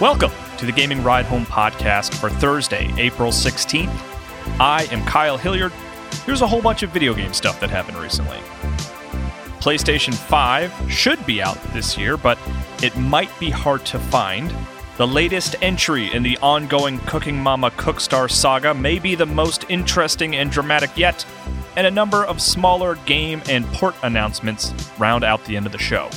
Welcome to the Gaming Ride Home podcast for Thursday, April 16th. I am Kyle Hilliard. Here's a whole bunch of video game stuff that happened recently. PlayStation 5 should be out this year, but it might be hard to find. The latest entry in the ongoing Cooking Mama Cookstar saga may be the most interesting and dramatic yet, and a number of smaller game and port announcements round out the end of the show.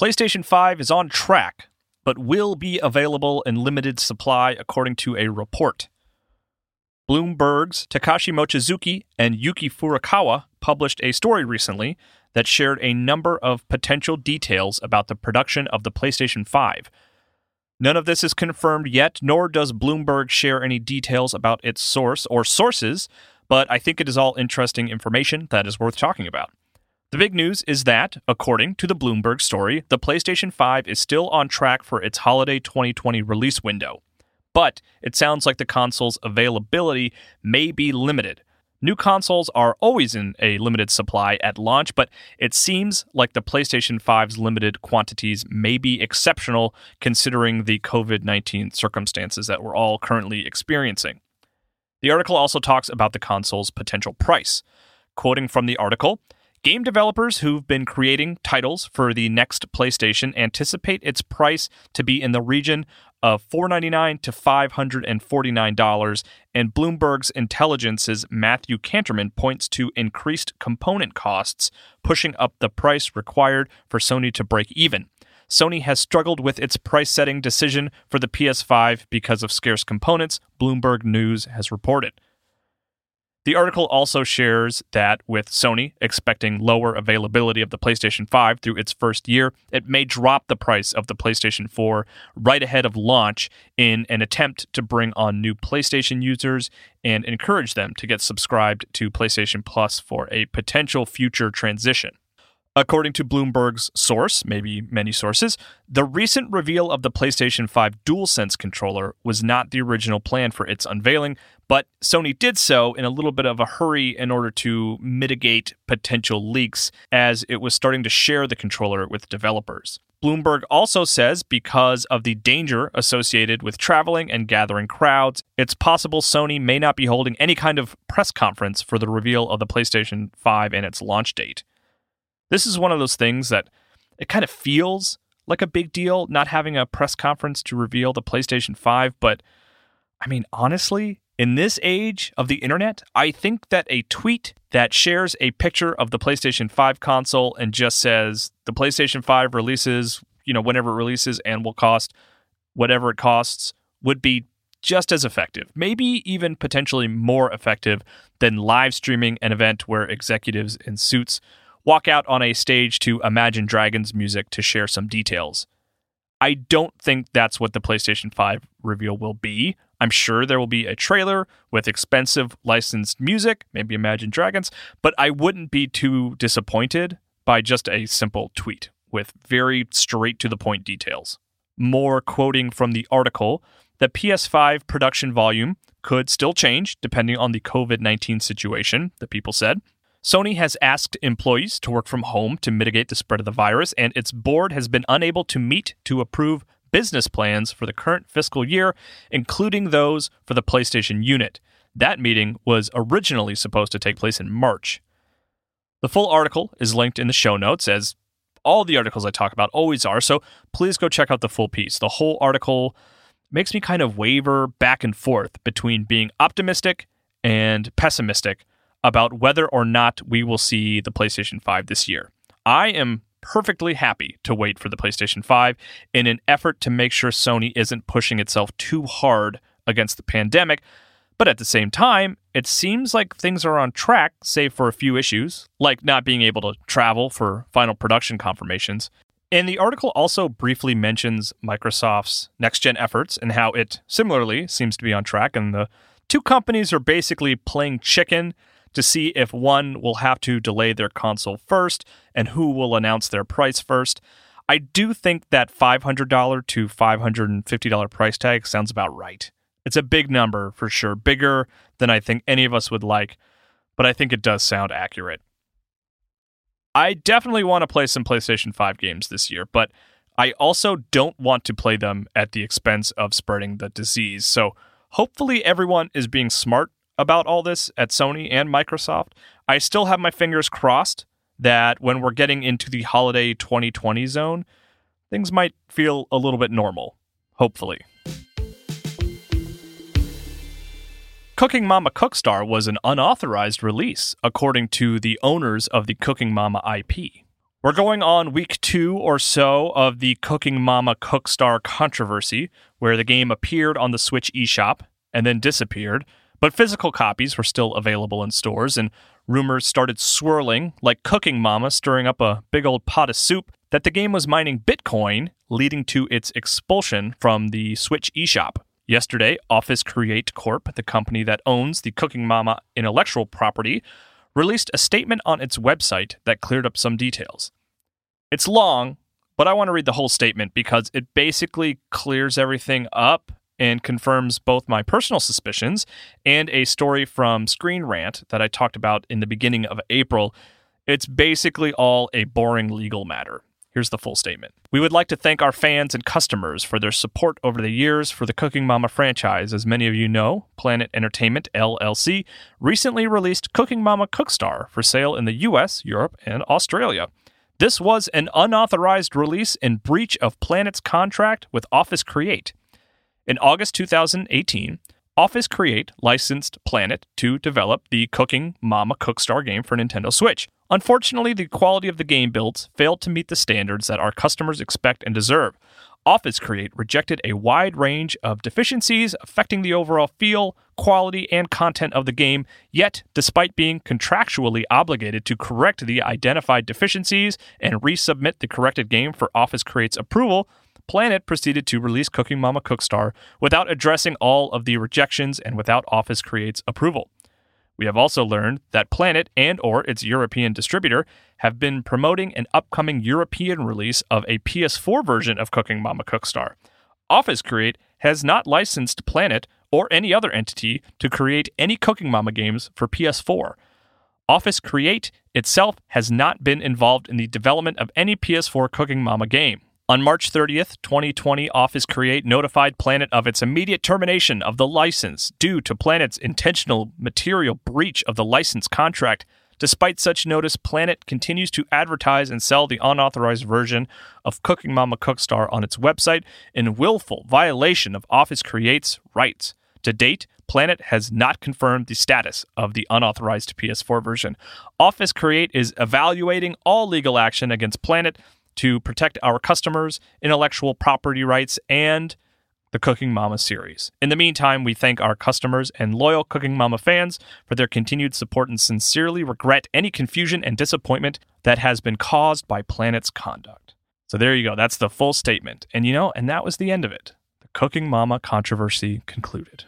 PlayStation 5 is on track, but will be available in limited supply according to a report. Bloomberg's Takashi Mochizuki and Yuki Furukawa published a story recently that shared a number of potential details about the production of the PlayStation 5. None of this is confirmed yet, nor does Bloomberg share any details about its source or sources, but I think it is all interesting information that is worth talking about. The big news is that, according to the Bloomberg story, the PlayStation 5 is still on track for its holiday 2020 release window but it sounds like the console's availability may be limited. New consoles are always in a limited supply at launch, but it seems like the PlayStation 5's limited quantities may be exceptional considering the COVID 19 circumstances that we're all currently experiencing. The article also talks about the console's potential price. Quoting from the article, Game developers who've been creating titles for the next PlayStation anticipate its price to be in the region of 499 to $549, and Bloomberg's Intelligence's Matthew Kanterman points to increased component costs, pushing up the price required for Sony to break even. Sony has struggled with its price setting decision for the PS5 because of scarce components, Bloomberg News has reported. The article also shares that with Sony expecting lower availability of the PlayStation 5 through its first year, it may drop the price of the PlayStation 4 right ahead of launch in an attempt to bring on new PlayStation users and encourage them to get subscribed to PlayStation Plus for a potential future transition. According to Bloomberg's source, maybe many sources, the recent reveal of the PlayStation 5 DualSense controller was not the original plan for its unveiling, but Sony did so in a little bit of a hurry in order to mitigate potential leaks as it was starting to share the controller with developers. Bloomberg also says because of the danger associated with traveling and gathering crowds, it's possible Sony may not be holding any kind of press conference for the reveal of the PlayStation 5 and its launch date. This is one of those things that it kind of feels like a big deal not having a press conference to reveal the PlayStation 5, but I mean, honestly, in this age of the internet, I think that a tweet that shares a picture of the PlayStation 5 console and just says the PlayStation 5 releases, you know, whenever it releases and will cost whatever it costs would be just as effective, maybe even potentially more effective than live streaming an event where executives in suits walk out on a stage to Imagine Dragons music to share some details. I don't think that's what the PlayStation 5 reveal will be. I'm sure there will be a trailer with expensive licensed music, maybe Imagine Dragons, but I wouldn't be too disappointed by just a simple tweet with very straight to the point details. More quoting from the article, the PS5 production volume could still change depending on the COVID 19 situation, the people said. Sony has asked employees to work from home to mitigate the spread of the virus, and its board has been unable to meet to approve business plans for the current fiscal year, including those for the PlayStation unit. That meeting was originally supposed to take place in March. The full article is linked in the show notes, as all the articles I talk about always are, so please go check out the full piece. The whole article makes me kind of waver back and forth between being optimistic and pessimistic about whether or not we will see the PlayStation 5 this year. I am perfectly happy to wait for the PlayStation 5 in an effort to make sure Sony isn't pushing itself too hard against the pandemic. But at the same time, it seems like things are on track, save for a few issues, like not being able to travel for final production confirmations. And the article also briefly mentions Microsoft's next gen efforts and how it similarly seems to be on track. And the two companies are basically playing chicken to see if one will have to delay their console first and who will announce their price first. I do think that $500 to $550 price tag sounds about right. It's a big number for sure, bigger than I think any of us would like, but I think it does sound accurate. I definitely want to play some PlayStation 5 games this year, but I also don't want to play them at the expense of spreading the disease. So hopefully everyone is being smart about all this at Sony and Microsoft. I still have my fingers crossed that when we're getting into the holiday 2020 zone, things might feel a little bit normal. Hopefully. Cooking Mama Cookstar was an unauthorized release, according to the owners of the Cooking Mama IP. We're going on week two or so of the Cooking Mama Cookstar controversy, where the game appeared on the Switch eShop and then disappeared, but physical copies were still available in stores, and rumors started swirling like Cooking Mama stirring up a big old pot of soup that the game was mining Bitcoin, leading to its expulsion from the Switch eShop. Yesterday, Office Create Corp, the company that owns the Cooking Mama intellectual property, released a statement on its website that cleared up some details. It's long, but I want to read the whole statement because it basically clears everything up and confirms both my personal suspicions and a story from Screen Rant that I talked about in the beginning of April. It's basically all a boring legal matter. Here's the full statement. We would like to thank our fans and customers for their support over the years for the Cooking Mama franchise. As many of you know, Planet Entertainment LLC recently released Cooking Mama Cookstar for sale in the US, Europe, and Australia. This was an unauthorized release in breach of Planet's contract with Office Create. In August 2018, Office Create licensed Planet to develop the Cooking Mama Cookstar game for Nintendo Switch. Unfortunately, the quality of the game builds failed to meet the standards that our customers expect and deserve. Office Create rejected a wide range of deficiencies affecting the overall feel, quality, and content of the game, yet, despite being contractually obligated to correct the identified deficiencies and resubmit the corrected game for Office Create's approval, Planet proceeded to release Cooking Mama Cookstar without addressing all of the rejections and without Office Create's approval. We have also learned that Planet and or its European distributor have been promoting an upcoming European release of a PS4 version of Cooking Mama Cookstar. Office Create has not licensed Planet or any other entity to create any Cooking Mama games for PS4. Office Create itself has not been involved in the development of any PS4 Cooking Mama game. On March 30th, 2020, Office Create notified Planet of its immediate termination of the license due to Planet's intentional material breach of the license contract. Despite such notice, Planet continues to advertise and sell the unauthorized version of Cooking Mama Cookstar on its website in willful violation of Office Create's rights. To date, Planet has not confirmed the status of the unauthorized PS4 version. Office Create is evaluating all legal action against Planet to protect our customers, intellectual property rights, and the Cooking Mama series. In the meantime, we thank our customers and loyal Cooking Mama fans for their continued support and sincerely regret any confusion and disappointment that has been caused by Planet's conduct. So there you go. That's the full statement. And you know, and that was the end of it. The Cooking Mama controversy concluded.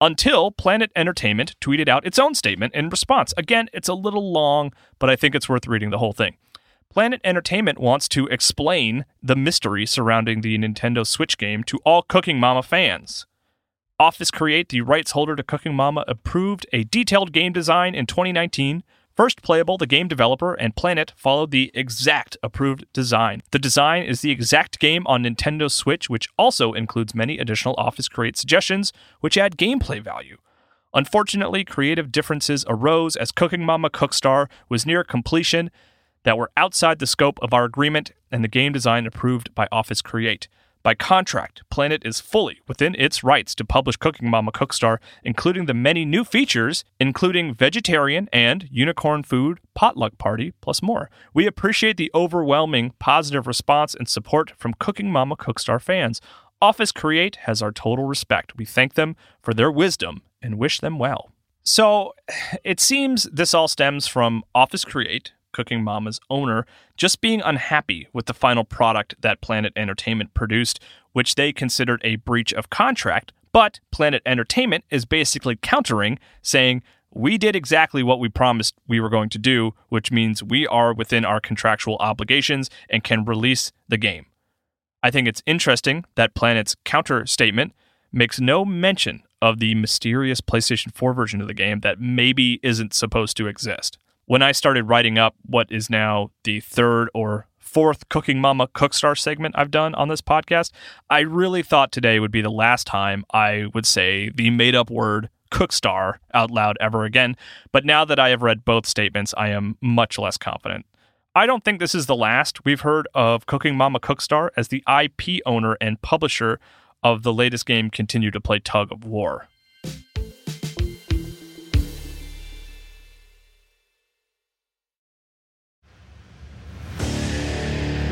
Until Planet Entertainment tweeted out its own statement in response. Again, it's a little long, but I think it's worth reading the whole thing. Planet Entertainment wants to explain the mystery surrounding the Nintendo Switch game to all Cooking Mama fans. Office Create, the rights holder to Cooking Mama, approved a detailed game design in 2019. First Playable, the game developer, and Planet followed the exact approved design. The design is the exact game on Nintendo Switch, which also includes many additional Office Create suggestions, which add gameplay value. Unfortunately, creative differences arose as Cooking Mama Cookstar was near completion that were outside the scope of our agreement and the game design approved by Office Create. By contract, Planet is fully within its rights to publish Cooking Mama Cookstar, including the many new features, including vegetarian and unicorn food, potluck party, plus more. We appreciate the overwhelming positive response and support from Cooking Mama Cookstar fans. Office Create has our total respect. We thank them for their wisdom and wish them well. So it seems this all stems from Office Create, Cooking Mama's owner, just being unhappy with the final product that Planet Entertainment produced, which they considered a breach of contract. But Planet Entertainment is basically countering, saying, we did exactly what we promised we were going to do, which means we are within our contractual obligations and can release the game. I think it's interesting that Planet's counter statement makes no mention of the mysterious PlayStation 4 version of the game that maybe isn't supposed to exist. When I started writing up what is now the third or fourth Cooking Mama Cookstar segment I've done on this podcast, I really thought today would be the last time I would say the made up word Cookstar out loud ever again. But now that I have read both statements, I am much less confident. I don't think this is the last we've heard of Cooking Mama Cookstar as the IP owner and publisher of the latest game continue to play tug of war.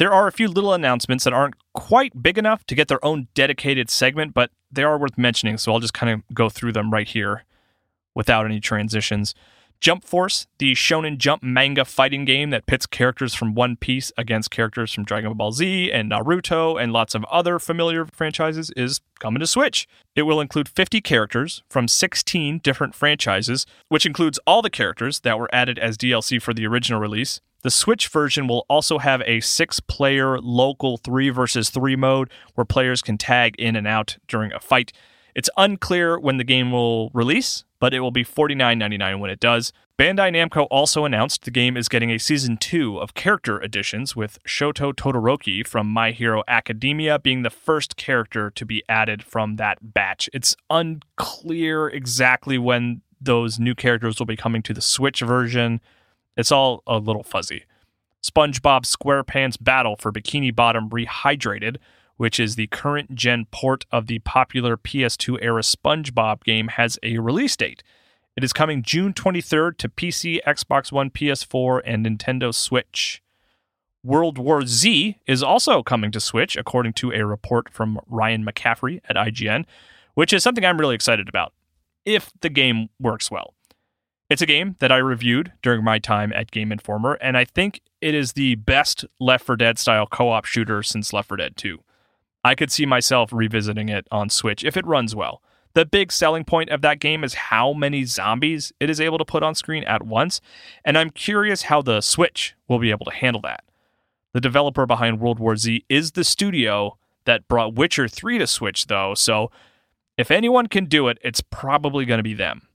There are a few little announcements that aren't quite big enough to get their own dedicated segment, but they are worth mentioning, so I'll just kind of go through them right here without any transitions. Jump Force, the shonen jump manga fighting game that pits characters from One Piece against characters from Dragon Ball Z and Naruto and lots of other familiar franchises, is coming to Switch. It will include 50 characters from 16 different franchises, which includes all the characters that were added as DLC for the original release. The Switch version will also have a six player local 3 versus 3 mode where players can tag in and out during a fight. It's unclear when the game will release, but it will be $49.99 when it does. Bandai Namco also announced the game is getting a season 2 of character additions, with Shoto Todoroki from My Hero Academia being the first character to be added from that batch. It's unclear exactly when those new characters will be coming to the Switch version. It's all a little fuzzy. SpongeBob SquarePants Battle for Bikini Bottom Rehydrated, which is the current gen port of the popular PS2 era SpongeBob game, has a release date. It is coming June 23rd to PC, Xbox One, PS4, and Nintendo Switch. World War Z is also coming to Switch, according to a report from Ryan McCaffrey at IGN, which is something I'm really excited about, if the game works well. It's a game that I reviewed during my time at Game Informer, and I think it is the best Left 4 Dead style co op shooter since Left 4 Dead 2. I could see myself revisiting it on Switch if it runs well. The big selling point of that game is how many zombies it is able to put on screen at once, and I'm curious how the Switch will be able to handle that. The developer behind World War Z is the studio that brought Witcher 3 to Switch, though, so if anyone can do it, it's probably going to be them.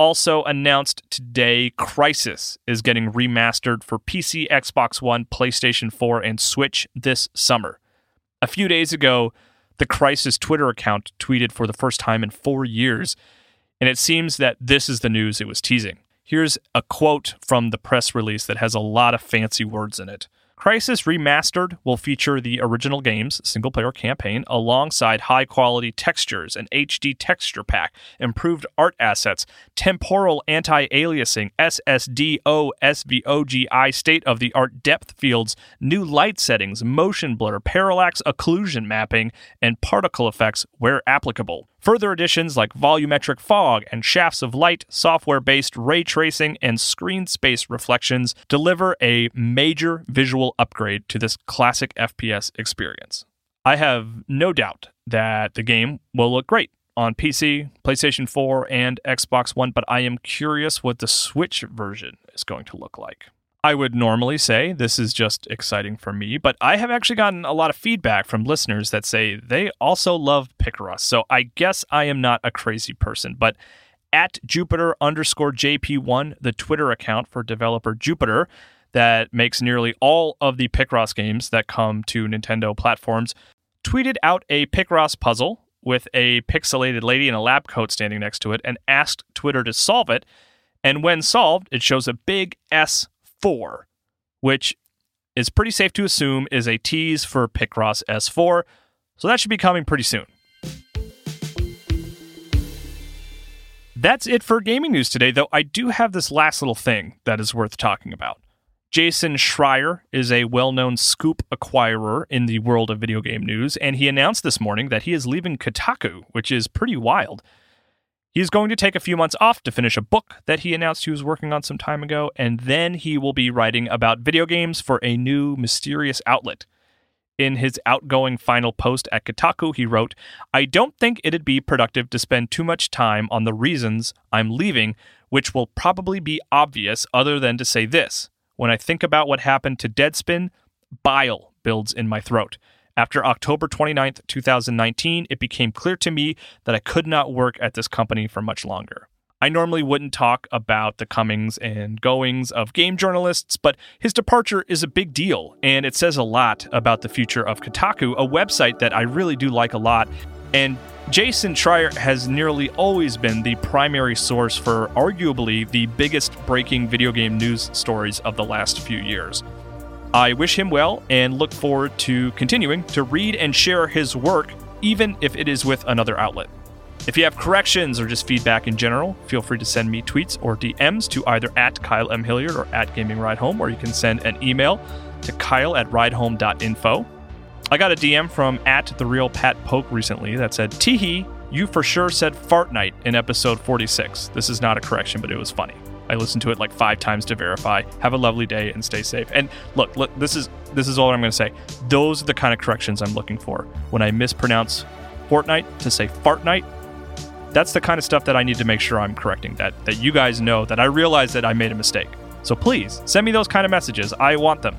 Also announced today, Crysis is getting remastered for PC, Xbox One, PlayStation 4, and Switch this summer. A few days ago, the Crysis Twitter account tweeted for the first time in four years, and it seems that this is the news it was teasing. Here's a quote from the press release that has a lot of fancy words in it. Crysis Remastered will feature the original game's single player campaign alongside high quality textures, an HD texture pack, improved art assets, temporal anti aliasing, SSDO, SVOGI state of the art depth fields, new light settings, motion blur, parallax occlusion mapping, and particle effects where applicable. Further additions like volumetric fog and shafts of light, software based ray tracing, and screen space reflections deliver a major visual upgrade to this classic FPS experience. I have no doubt that the game will look great on PC, PlayStation 4, and Xbox One, but I am curious what the Switch version is going to look like. I would normally say this is just exciting for me, but I have actually gotten a lot of feedback from listeners that say they also love Picross. So I guess I am not a crazy person, but at Jupiter underscore JP1, the Twitter account for developer Jupiter that makes nearly all of the Picross games that come to Nintendo platforms, tweeted out a Picross puzzle with a pixelated lady in a lab coat standing next to it and asked Twitter to solve it. And when solved, it shows a big S 4, which is pretty safe to assume is a tease for Picross S4. So that should be coming pretty soon. That's it for gaming news today, though I do have this last little thing that is worth talking about. Jason Schreier is a well known scoop acquirer in the world of video game news, and he announced this morning that he is leaving Kotaku, which is pretty wild. He's going to take a few months off to finish a book that he announced he was working on some time ago, and then he will be writing about video games for a new mysterious outlet. In his outgoing final post at Kotaku, he wrote, I don't think it'd be productive to spend too much time on the reasons I'm leaving, which will probably be obvious other than to say this. When I think about what happened to Deadspin, bile builds in my throat. After October 29th, 2019, it became clear to me that I could not work at this company for much longer. I normally wouldn't talk about the comings and goings of game journalists, but his departure is a big deal, and it says a lot about the future of Kotaku, a website that I really do like a lot. And Jason Schreier has nearly always been the primary source for arguably the biggest breaking video game news stories of the last few years. I wish him well and look forward to continuing to read and share his work, even if it is with another outlet. If you have corrections or just feedback in general, feel free to send me tweets or DMs to either at Kyle M. Hilliard or at Gaming Ride Home, or you can send an email to kyle at ridehome.info. I got a DM from at the real Pat Poke recently that said, Teehee, you for sure said fart night in episode 46. This is not a correction, but it was funny. I listened to it like five times to verify. Have a lovely day and stay safe. And look, look, this is this is all I'm going to say. Those are the kind of corrections I'm looking for. When I mispronounce Fortnite to say fart night, that's the kind of stuff that I need to make sure I'm correcting. That that you guys know that I realize that I made a mistake. So please send me those kind of messages. I want them.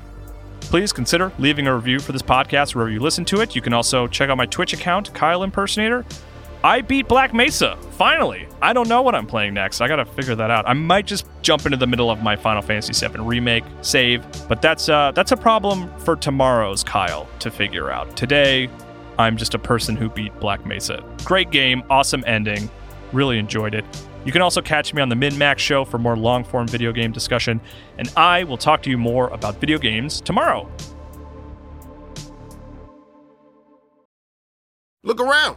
Please consider leaving a review for this podcast wherever you listen to it. You can also check out my Twitch account, Kyle Impersonator. I beat Black Mesa. Finally. I don't know what I'm playing next. I gotta figure that out. I might just jump into the middle of my Final Fantasy VII remake, save, but that's uh, that's a problem for tomorrow's Kyle to figure out. Today, I'm just a person who beat Black Mesa. Great game, awesome ending. Really enjoyed it. You can also catch me on the Min Max Show for more long form video game discussion, and I will talk to you more about video games tomorrow. Look around.